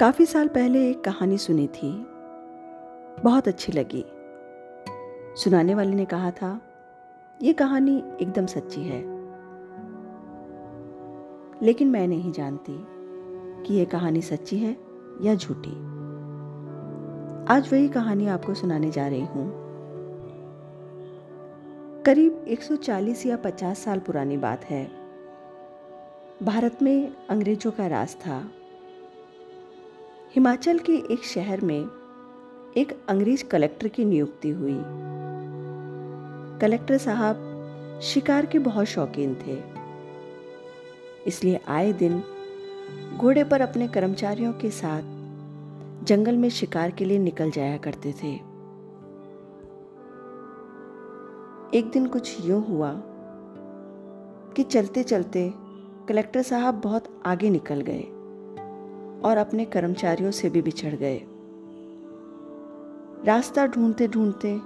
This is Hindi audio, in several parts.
काफ़ी साल पहले एक कहानी सुनी थी। बहुत अच्छी लगी। सुनाने वाले ने कहा था, ये कहानी एकदम सच्ची है। लेकिन मैं नहीं जानती कि यह कहानी सच्ची है या झूठी। आज वही कहानी आपको सुनाने जा रही हूँ। करीब 140 या 50 साल पुरानी बात है। भारत में अंग्रेज़ों का राज था। हिमाचल के एक शहर में एक अंग्रेज़ कलेक्टर की नियुक्ति हुई। कलेक्टर साहब शिकार के बहुत शौकीन थे। इसलिए आए दिन घोड़े पर अपने कर्मचारियों के साथ जंगल में शिकार के लिए निकल जाया करते थे। एक दिन कुछ यूँ हुआ कि चलते चलते कलेक्टर साहब बहुत आगे निकल गए। और अपने कर्मचारियों से भी बिछड़ गए। रास्ता ढूंढते ढूंढते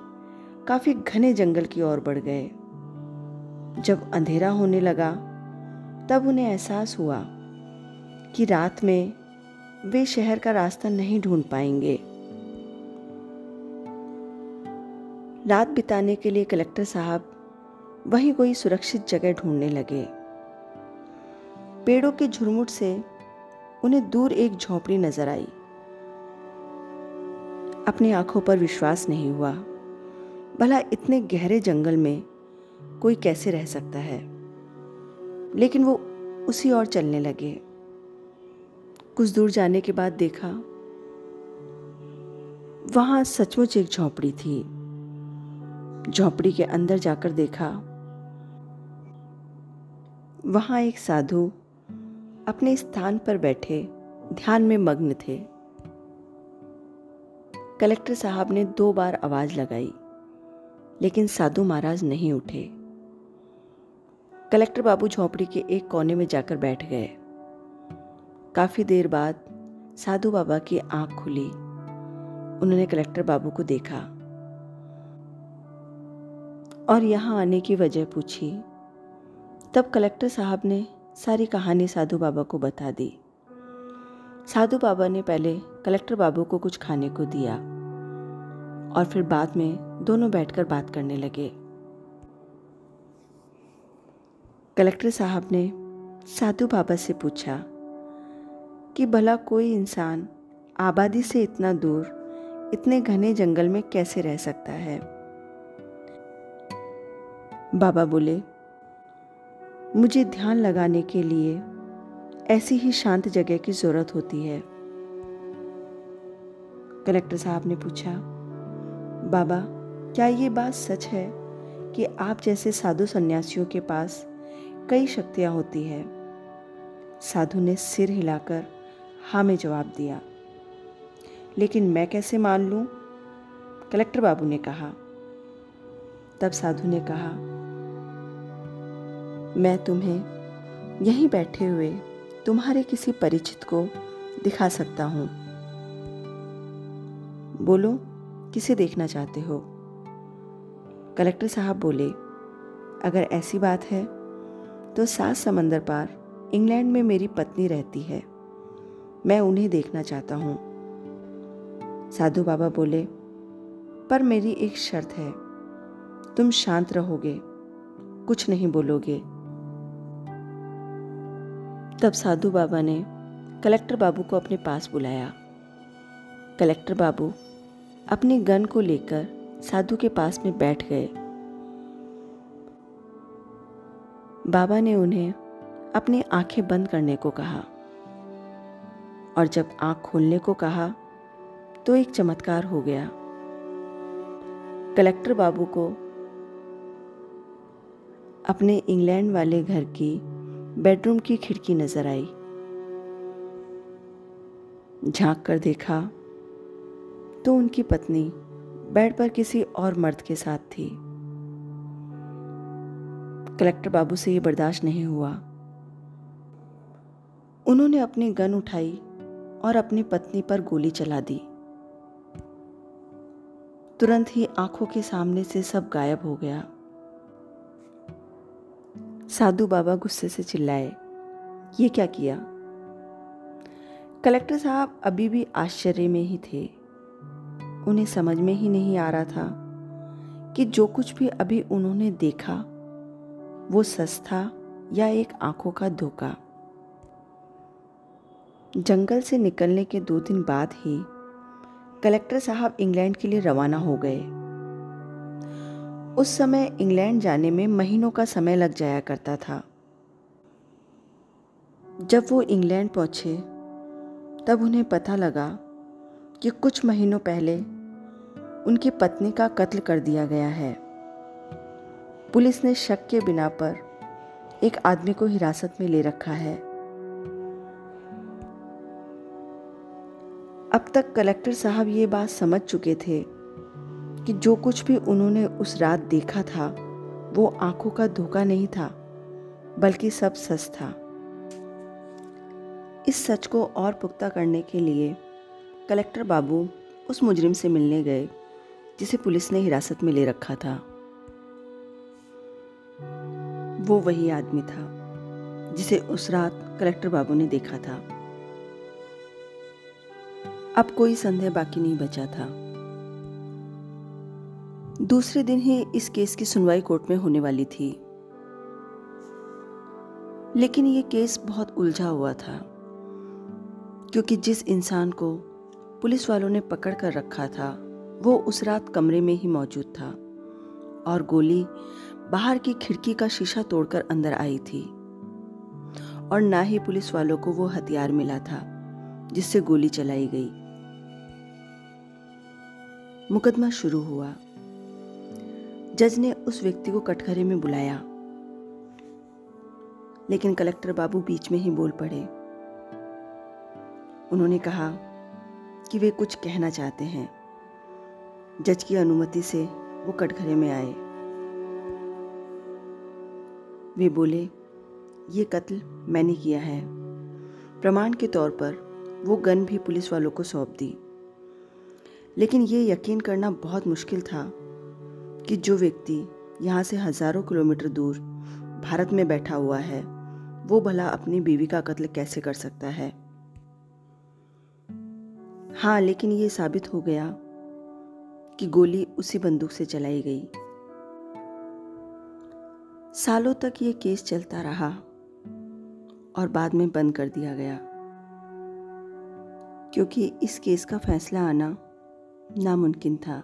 काफ़ी घने जंगल की ओर बढ़ गए। जब अंधेरा होने लगा, तब उन्हें एहसास हुआ कि रात में वे शहर का रास्ता नहीं ढूंढ पाएँगे। रात बिताने के लिए कलेक्टर साहब वहीं कोई सुरक्षित जगह ढूँढने लगे। पेड़ों के झुरमुट से उन्हें दूर एक झोपड़ी नज़र आई। अपनी आँखों पर विश्वास नहीं हुआ। भला इतने गहरे जंगल में कोई कैसे रह सकता है? लेकिन वो उसी ओर चलने लगे। कुछ दूर जाने के बाद देखा, वहाँ सचमुच एक झोपड़ी थी। झोपड़ी के अंदर जाकर देखा, वहाँ एक साधु अपने स्थान पर बैठे, ध्यान में मग्न थे। कलेक्टर साहब ने दो बार आवाज़ लगाई, लेकिन साधु महाराज नहीं उठे। कलेक्टर बाबू झोपड़ी के एक कोने में जाकर बैठ गए। काफ़ी देर बाद साधु बाबा की आँख खुली। उन्होंने कलेक्टर बाबू को देखा और यहाँ आने की वजह पूछी। तब कलेक्टर साहब ने सारी कहानी साधु बाबा को बता दी। साधु बाबा ने पहले कलेक्टर बाबू को कुछ खाने को दिया और फिर बाद में दोनों बैठकर बात करने लगे। कलेक्टर साहब ने साधु बाबा से पूछा कि भला कोई इंसान आबादी से इतना दूर, इतने घने जंगल में कैसे रह सकता है? बाबा बोले मुझे ध्यान लगाने के लिए ऐसी ही शांत जगह की ज़रूरत होती है। कलेक्टर साहब ने पूछा, बाबा, क्या ये बात सच है कि आप जैसे साधु सन्यासियों के पास कई शक्तियाँ होती है? साधु ने सिर हिलाकर हाँ में जवाब दिया, लेकिन मैं कैसे मान लूँ? कलेक्टर बाबू ने कहा। तब साधु ने कहा मैं तुम्हें यहीं बैठे हुए तुम्हारे किसी परिचित को दिखा सकता हूँ। बोलो, किसे देखना चाहते हो? कलेक्टर साहब बोले, अगर ऐसी बात है तो सात समंदर पार इंग्लैंड में मेरी पत्नी रहती है। मैं उन्हें देखना चाहता हूँ। साधु बाबा बोले, पर मेरी एक शर्त है। तुम शांत रहोगे, कुछ नहीं बोलोगे। तब साधु बाबा ने कलेक्टर बाबू को अपने पास बुलाया। कलेक्टर बाबू अपने गन को लेकर साधु के पास में बैठ गए। बाबा ने उन्हें अपनी आँखें बंद करने को कहा और जब आँख खोलने को कहा तो एक चमत्कार हो गया। कलेक्टर बाबू को अपने इंग्लैंड वाले घर की बेडरूम की खिड़की नज़र आई। झाँक कर देखा तो उनकी पत्नी बेड पर किसी और मर्द के साथ थी। कलेक्टर बाबू से यह बर्दाश्त नहीं हुआ। उन्होंने अपनी गन उठाई और अपनी पत्नी पर गोली चला दी। तुरंत ही आँखों के सामने से सब गायब हो गया। साधु बाबा गुस्से से चिल्लाए, ये क्या किया? कलेक्टर साहब अभी भी आश्चर्य में ही थे। उन्हें समझ में ही नहीं आ रहा था कि जो कुछ भी अभी उन्होंने देखा, वो सच था या एक आँखों का धोखा। जंगल से निकलने के दो दिन बाद ही कलेक्टर साहब इंग्लैंड के लिए रवाना हो गए। उस समय इंग्लैंड जाने में महीनों का समय लग जाया करता था। जब वो इंग्लैंड पहुँचे, तब उन्हें पता लगा कि कुछ महीनों पहले उनकी पत्नी का कत्ल कर दिया गया है। पुलिस ने शक के बिना पर एक आदमी को हिरासत में ले रखा है। अब तक कलेक्टर साहब ये बात समझ चुके थे कि जो कुछ भी उन्होंने उस रात देखा था, वो आँखों का धोखा नहीं था, बल्कि सब सच था। इस सच को और पुख्ता करने के लिए कलेक्टर बाबू उस मुजरिम से मिलने गए, जिसे पुलिस ने हिरासत में ले रखा था। वो वही आदमी था, जिसे उस रात कलेक्टर बाबू ने देखा था। अब कोई संदेह बाकी नहीं बचा था। दूसरे दिन ही इस केस की सुनवाई कोर्ट में होने वाली थी। लेकिन ये केस बहुत उलझा हुआ था, क्योंकि जिस इंसान को पुलिस वालों ने पकड़ कर रखा था, वो उस रात कमरे में ही मौजूद था और गोली बाहर की खिड़की का शीशा तोड़कर अंदर आई थी और ना ही पुलिस वालों को वो हथियार मिला था, जिससे गोली चलाई गई। मुकदमा शुरू हुआ। जज ने उस व्यक्ति को कटघरे में बुलाया। लेकिन कलेक्टर बाबू बीच में ही बोल पड़े। उन्होंने कहा कि वे कुछ कहना चाहते हैं। जज की अनुमति से वो कटघरे में आए। वे बोले, ये कत्ल मैंने किया है। प्रमाण के तौर पर वो गन भी पुलिस वालों को सौंप दी। लेकिन ये यकीन करना बहुत मुश्किल था कि जो व्यक्ति यहाँ से हज़ारों किलोमीटर दूर भारत में बैठा हुआ है, वो भला अपनी बीवी का कत्ल कैसे कर सकता है? हाँ लेकिन ये साबित हो गया कि गोली उसी बंदूक से चलाई गई। सालों तक ये केस चलता रहा और बाद में बंद कर दिया गया। क्योंकि इस केस का फैसला आना नामुमकिन था।